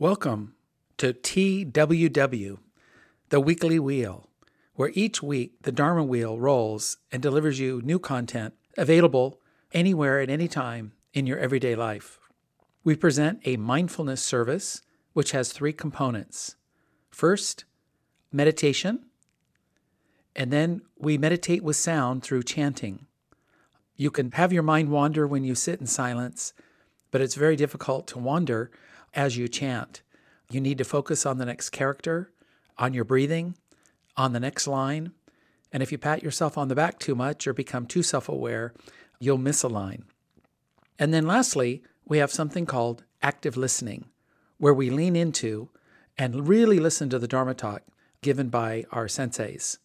Welcome to TWW, the weekly wheel, where each week the Dharma wheel rolls and delivers you new content available anywhere at any time in your everyday life. We present a mindfulness service which has three components. First, meditation, and then we meditate with sound through chanting. You can have your mind wander when you sit in silence, but it's very difficult to wander as you chant. You need to focus on the next character, on your breathing, on the next line. And if you pat yourself on the back too much or become too self aware, you'll miss a line. And then lastly, we have something called active listening, where we lean into and really listen to the Dharma talk given by our senseis.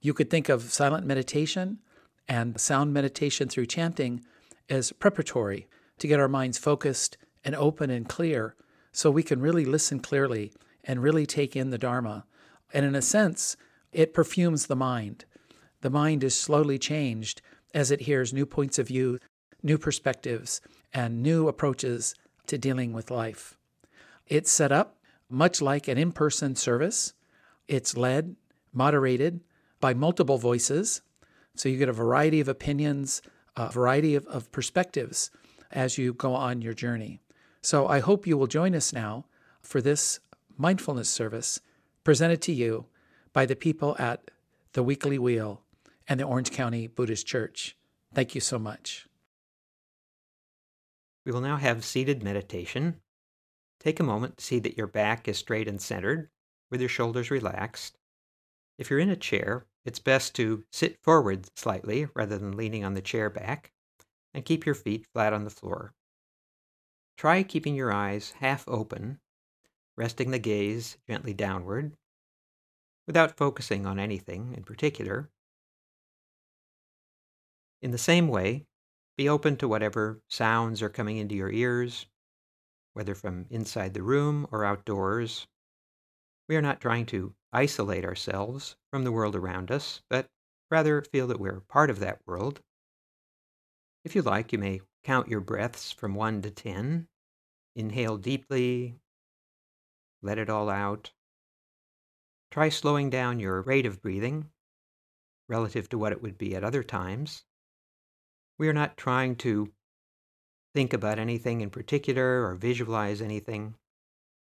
You could think of silent meditation and sound meditation through chanting as preparatory to get our minds focused and open and clear so we can really listen clearly and really take in the Dharma. And in a sense, it perfumes the mind. The mind is slowly changed as it hears new points of view, new perspectives, and new approaches to dealing with life. It's set up much like an in person service. It's led, moderated by multiple voices. So you get a variety of opinions, a variety of, of perspectives as you go on your journey. So I hope you will join us now for this mindfulness service presented to you by the people at the Weekly Wheel and the Orange County Buddhist Church. Thank you so much. We will now have seated meditation. Take a moment to see that your back is straight and centered, with your shoulders relaxed. If you're in a chair, it's best to sit forward slightly rather than leaning on the chair back, and keep your feet flat on the floor. Try keeping your eyes half open, resting the gaze gently downward, without focusing on anything in particular. In the same way, be open to whatever sounds are coming into your ears, whether from inside the room or outdoors. We are not trying to isolate ourselves from the world around us, but rather feel that we're part of that world. If you like, you may count your breaths from 1 to 10. Inhale deeply, let it all out. Try slowing down your rate of breathing relative to what it would be at other times. We are not trying to think about anything in particular or visualize anything.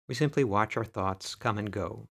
We simply watch our thoughts come and go.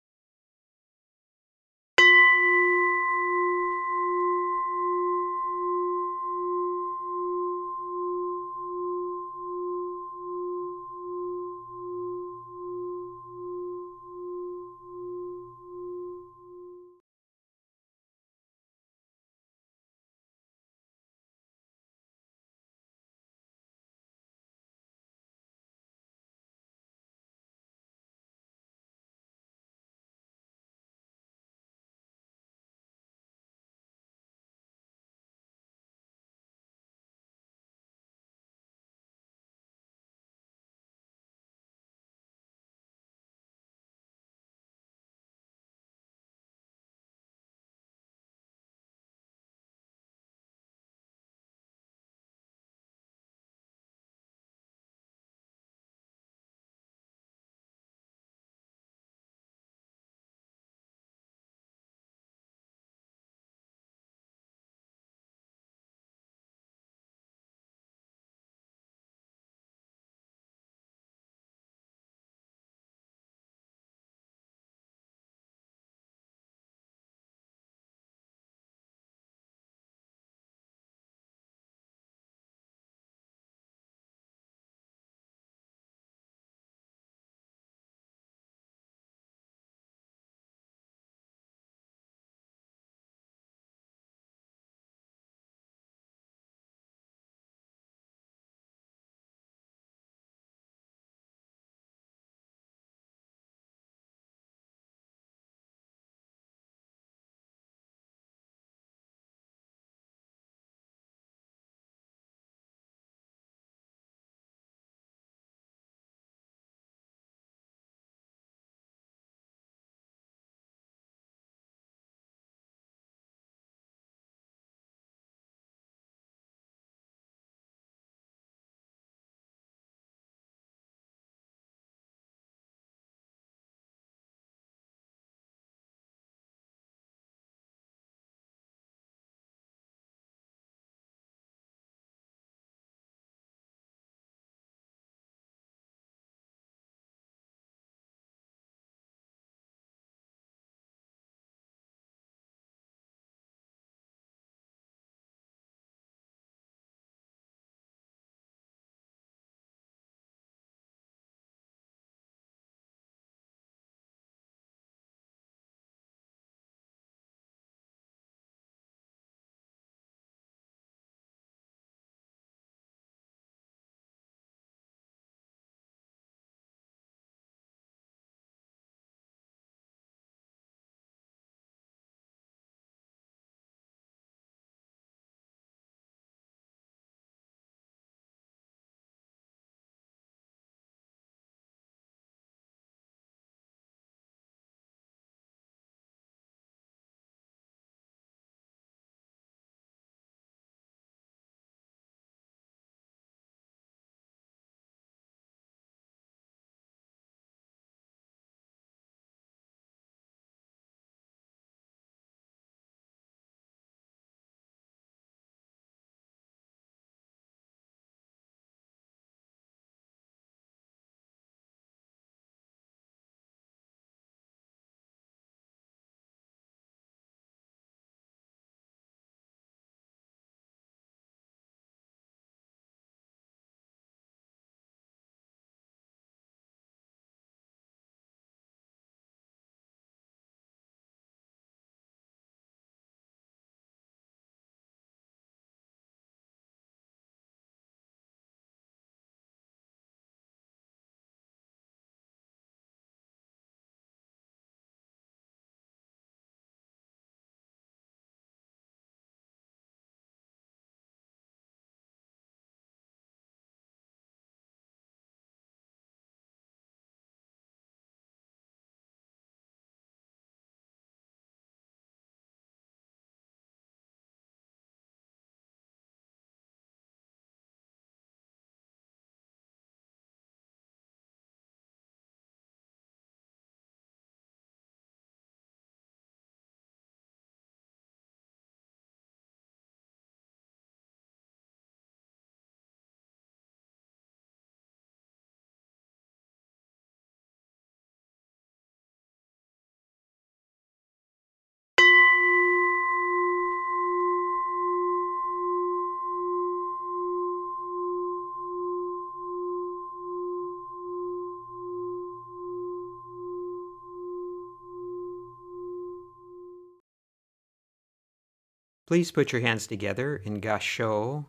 Please put your hands together in Gasho.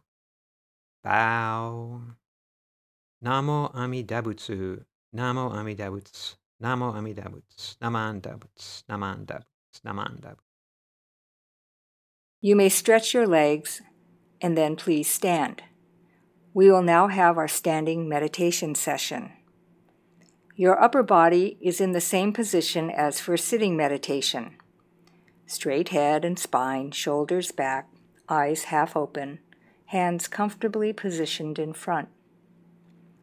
Bow. Namo Amidabutsu. Namo Amidabutsu. Namo Amida Butsu. Naman Dabutsu. Naman Dabutsu. Naman Dabutsu. You may stretch your legs and then please stand. We will now have our standing meditation session. Your upper body is in the same position as for sitting meditation. Straight head and spine, shoulders back, eyes half open, hands comfortably positioned in front.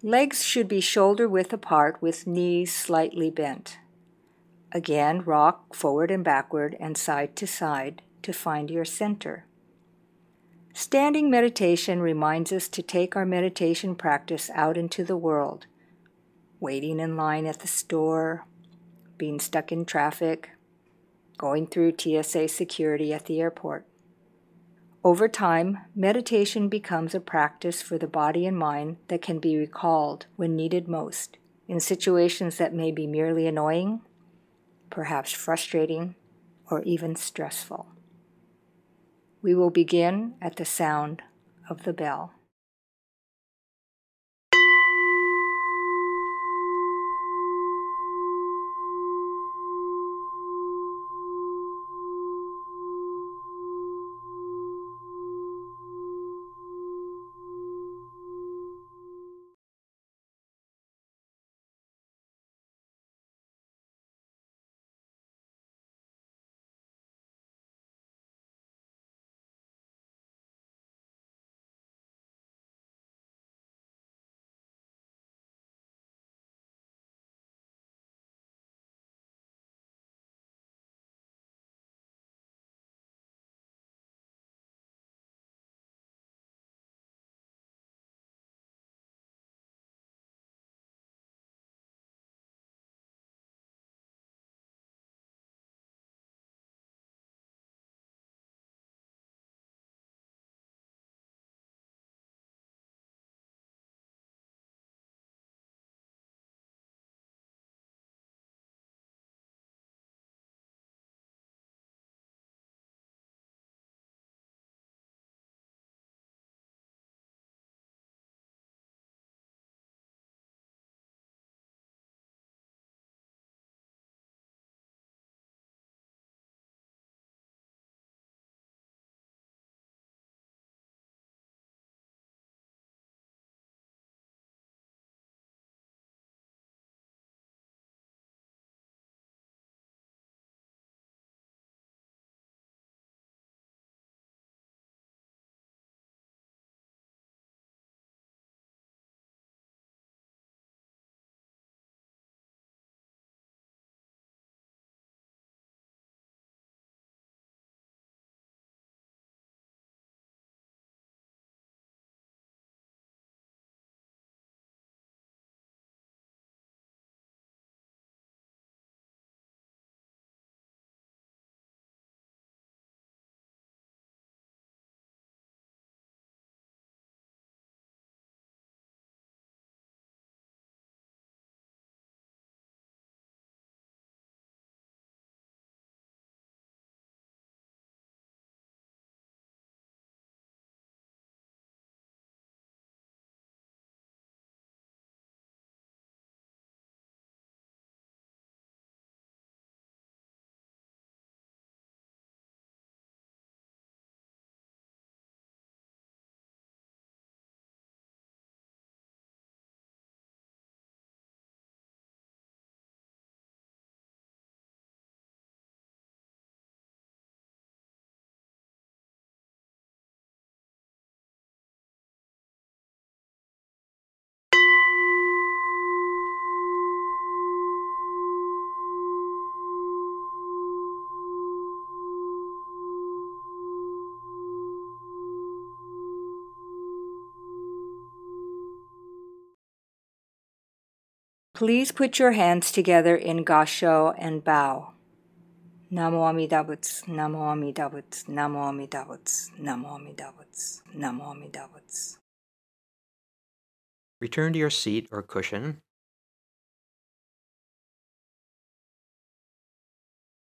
Legs should be shoulder width apart with knees slightly bent. Again, rock forward and backward and side to side to find your center. Standing meditation reminds us to take our meditation practice out into the world, waiting in line at the store, being stuck in traffic, going through TSA security at the airport. Over time, meditation becomes a practice for the body and mind that can be recalled when needed most, in situations that may be merely annoying, perhaps frustrating, or even stressful. We will begin at the sound of the bell. Please put your hands together in gasho and bow. Namo Amidabutsu, Namo Amidabutsu, Namo Amidabutsu, Namo Amidabutsu, Namo Amidabutsu. Return to your seat or cushion.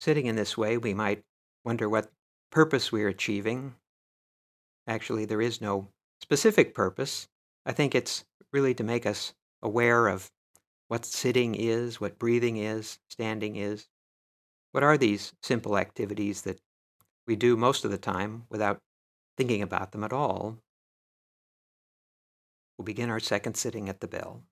Sitting in this way, we might wonder what purpose we're achieving. Actually, there is no specific purpose. I think it's really to make us aware of what sitting is, what breathing is, standing is. What are these simple activities that we do most of the time without thinking about them at all? We'll begin our second sitting at the bell.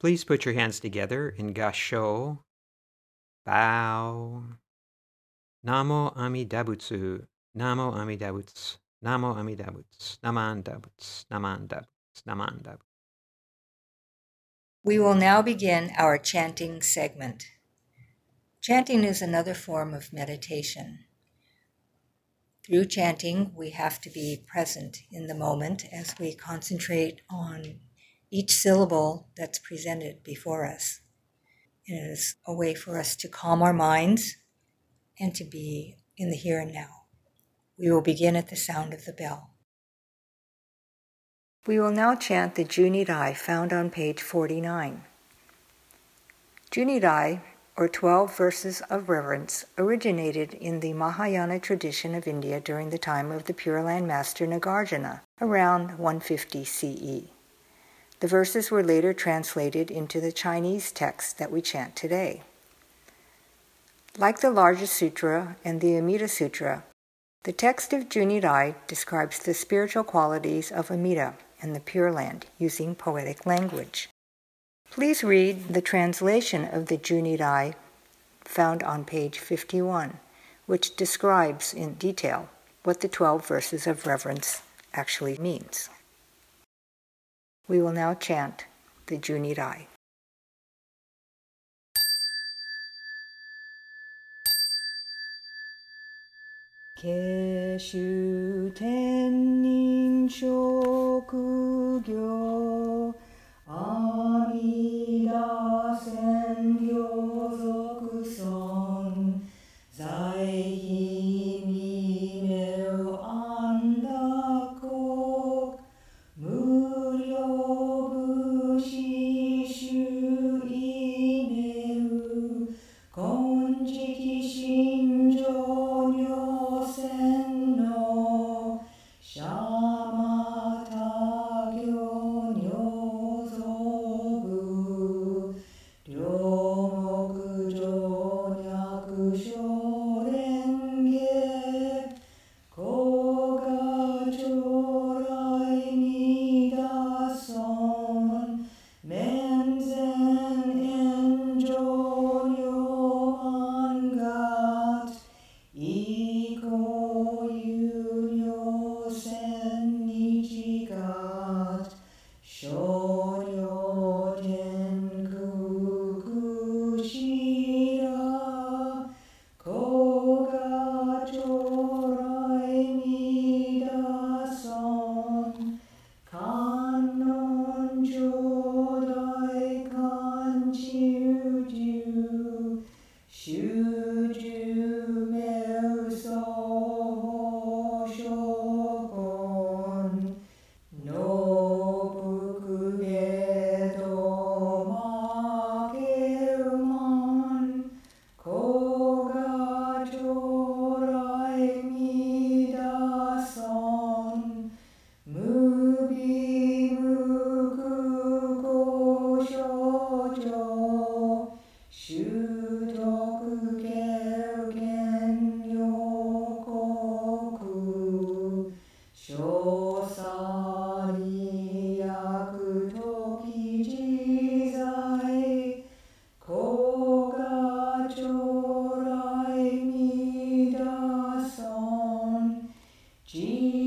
Please put your hands together in Gasho. Bow. Namo Amidabutsu. Namo Amidabutsu. Namo Amida Butsu. Naman Dabutsu. Naman Dabutsu. Naman Dabutsu. We will now begin our chanting segment. Chanting is another form of meditation. Through chanting, we have to be present in the moment as we concentrate on each syllable that's presented before us. It is a way for us to calm our minds and to be in the here and now. We will begin at the sound of the bell. We will now chant the Junirai found on page 49. Junirai, or 12 verses of reverence, originated in the Mahayana tradition of India during the time of the Pure Land Master Nagarjuna, around 150 CE. The verses were later translated into the Chinese text that we chant today. Like the Larger sutra and the Amida Sutra, the text of Junirai describes the spiritual qualities of Amida and the Pure Land using poetic language. Please read the translation of the Junirai found on page 51, which describes in detail what the 12 verses of reverence actually means. We will now chant the Junirai. Keshu Tennin Shokugyo Jipo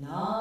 No.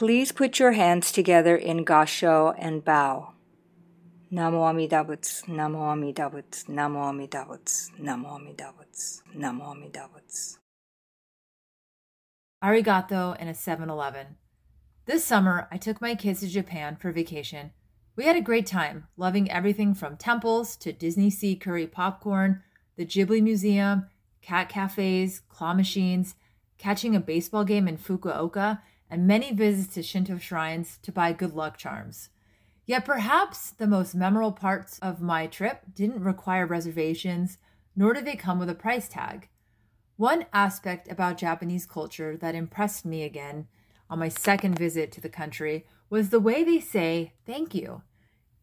Please put your hands together in gasho and bow. Namo Amida Butsu, Namo Amida Butsu, Namo Amida Butsu, Namo Amida Butsu, Namo Amida Butsu. Arigato in a 7 Eleven. This summer, I took my kids to Japan for vacation. We had a great time, loving everything from temples to DisneySea curry popcorn, the Ghibli Museum, cat cafes, claw machines, catching a baseball game in Fukuoka, and many visits to Shinto shrines to buy good luck charms. Yet perhaps the most memorable parts of my trip didn't require reservations, nor did they come with a price tag. One aspect about Japanese culture that impressed me again on my second visit to the country was the way they say thank you.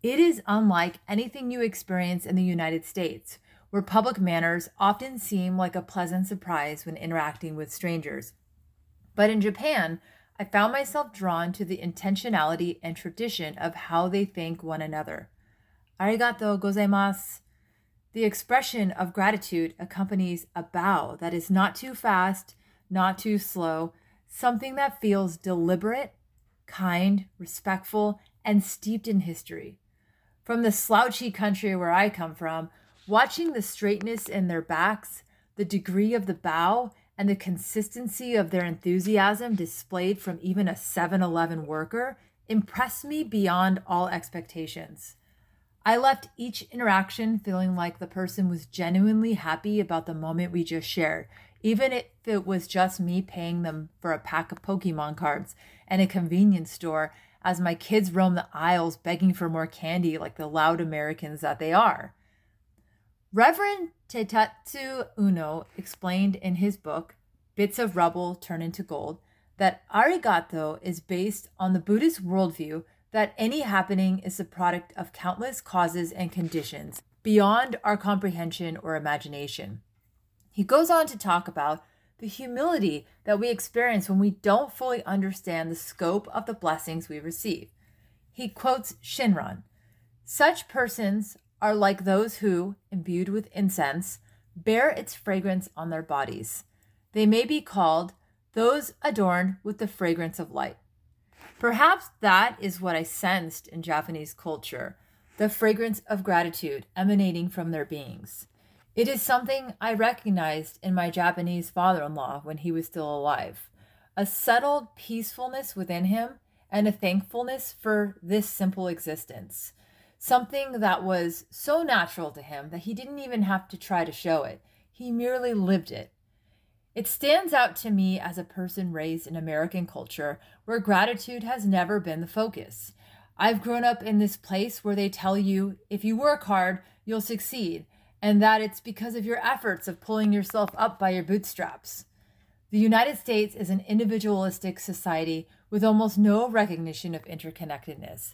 It is unlike anything you experience in the United States, where public manners often seem like a pleasant surprise when interacting with strangers. But in Japan, I found myself drawn to the intentionality and tradition of how they thank one another. arigato gozaimasu. The expression of gratitude accompanies a bow that is not too fast, not too slow, something that feels deliberate, kind, respectful, and steeped in history. From the slouchy country where I come from, watching the straightness in their backs, the degree of the bow, and the consistency of their enthusiasm displayed from even a 7 Eleven worker impressed me beyond all expectations. I left each interaction feeling like the person was genuinely happy about the moment we just shared, even if it was just me paying them for a pack of Pokemon cards and a convenience store as my kids roam the aisles begging for more candy like the loud Americans that they are. Reverend Taitetsu Unno explained in his book, Bits of Rubble Turn into Gold, that arigato is based on the Buddhist worldview that any happening is the product of countless causes and conditions beyond our comprehension or imagination. He goes on to talk about the humility that we experience when we don't fully understand the scope of the blessings we receive. He quotes Shinran Such persons are like those who, imbued with incense, bear its fragrance on their bodies. They may be called those adorned with the fragrance of light. Perhaps that is what I sensed in Japanese culture the fragrance of gratitude emanating from their beings. It is something I recognized in my Japanese father in law when he was still alive a settled peacefulness within him and a thankfulness for this simple existence. Something that was so natural to him that he didn't even have to try to show it, he merely lived it. It stands out to me as a person raised in American culture where gratitude has never been the focus. I've grown up in this place where they tell you if you work hard, you'll succeed and that it's because of your efforts of pulling yourself up by your bootstraps. The United States is an individualistic society with almost no recognition of interconnectedness.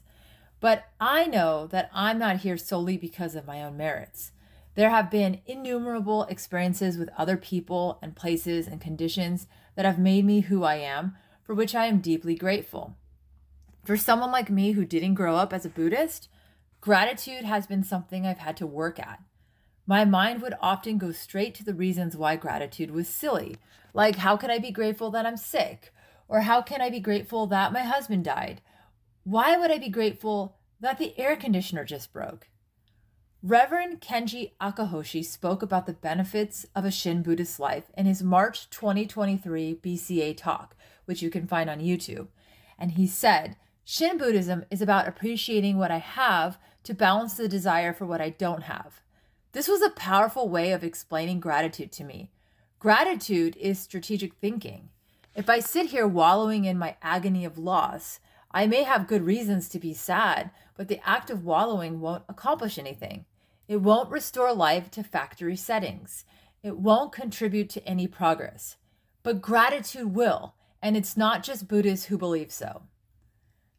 But I know that I'm not here solely because of my own merits. There have been innumerable experiences with other people and places and conditions that have made me who I am, for which I am deeply grateful. For someone like me who didn't grow up as a Buddhist, gratitude has been something I've had to work at. My mind would often go straight to the reasons why gratitude was silly, like how can I be grateful that I'm sick? Or how can I be grateful that my husband died? Why would I be grateful that the air conditioner just broke? Reverend Kenji Akahoshi spoke about the benefits of a Shin Buddhist life in his March 2023 BCA talk, which you can find on YouTube. And he said, Shin Buddhism is about appreciating what I have to balance the desire for what I don't have. This was a powerful way of explaining gratitude to me. Gratitude is strategic thinking. If I sit here wallowing in my agony of loss, I may have good reasons to be sad, but the act of wallowing won't accomplish anything. It won't restore life to factory settings. It won't contribute to any progress. But gratitude will, and it's not just Buddhists who believe so.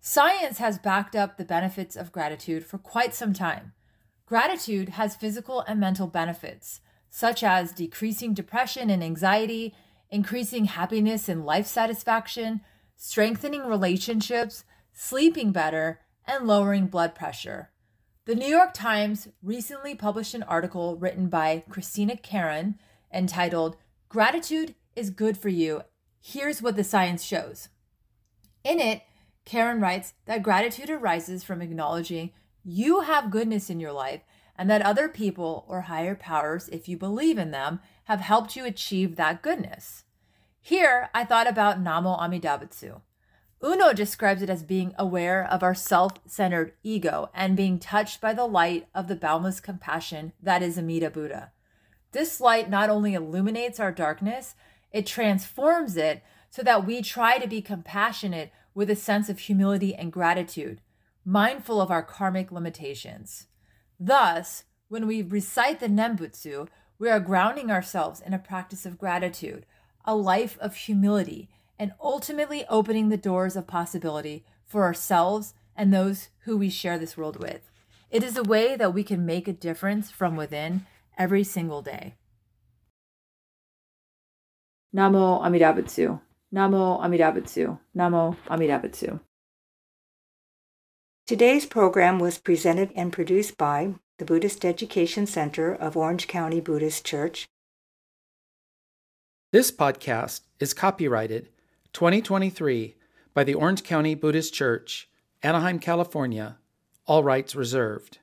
Science has backed up the benefits of gratitude for quite some time. Gratitude has physical and mental benefits, such as decreasing depression and anxiety, increasing happiness and life satisfaction, strengthening relationships, sleeping better, and lowering blood pressure. The New York Times recently published an article written by Christina Caron entitled Gratitude is Good for You. Here's what the science shows. In it, Caron writes that gratitude arises from acknowledging you have goodness in your life and that other people or higher powers, if you believe in them, have helped you achieve that goodness. Here, I thought about Namo Amida Butsu. Unno describes it as being aware of our self centered ego and being touched by the light of the boundless compassion that is Amida Buddha. This light not only illuminates our darkness, it transforms it so that we try to be compassionate with a sense of humility and gratitude, mindful of our karmic limitations. Thus, when we recite the Nembutsu, we are grounding ourselves in a practice of gratitude, a life of humility, and ultimately opening the doors of possibility for ourselves and those who we share this world with. It is a way that we can make a difference from within every single day. Namo Amida Butsu. Namo Amida Butsu. Namo Amida Butsu. Today's program was presented and produced by the Buddhist Education Center of Orange County Buddhist Church. This podcast is copyrighted 2023 by the Orange County Buddhist Church, Anaheim, California, all rights reserved.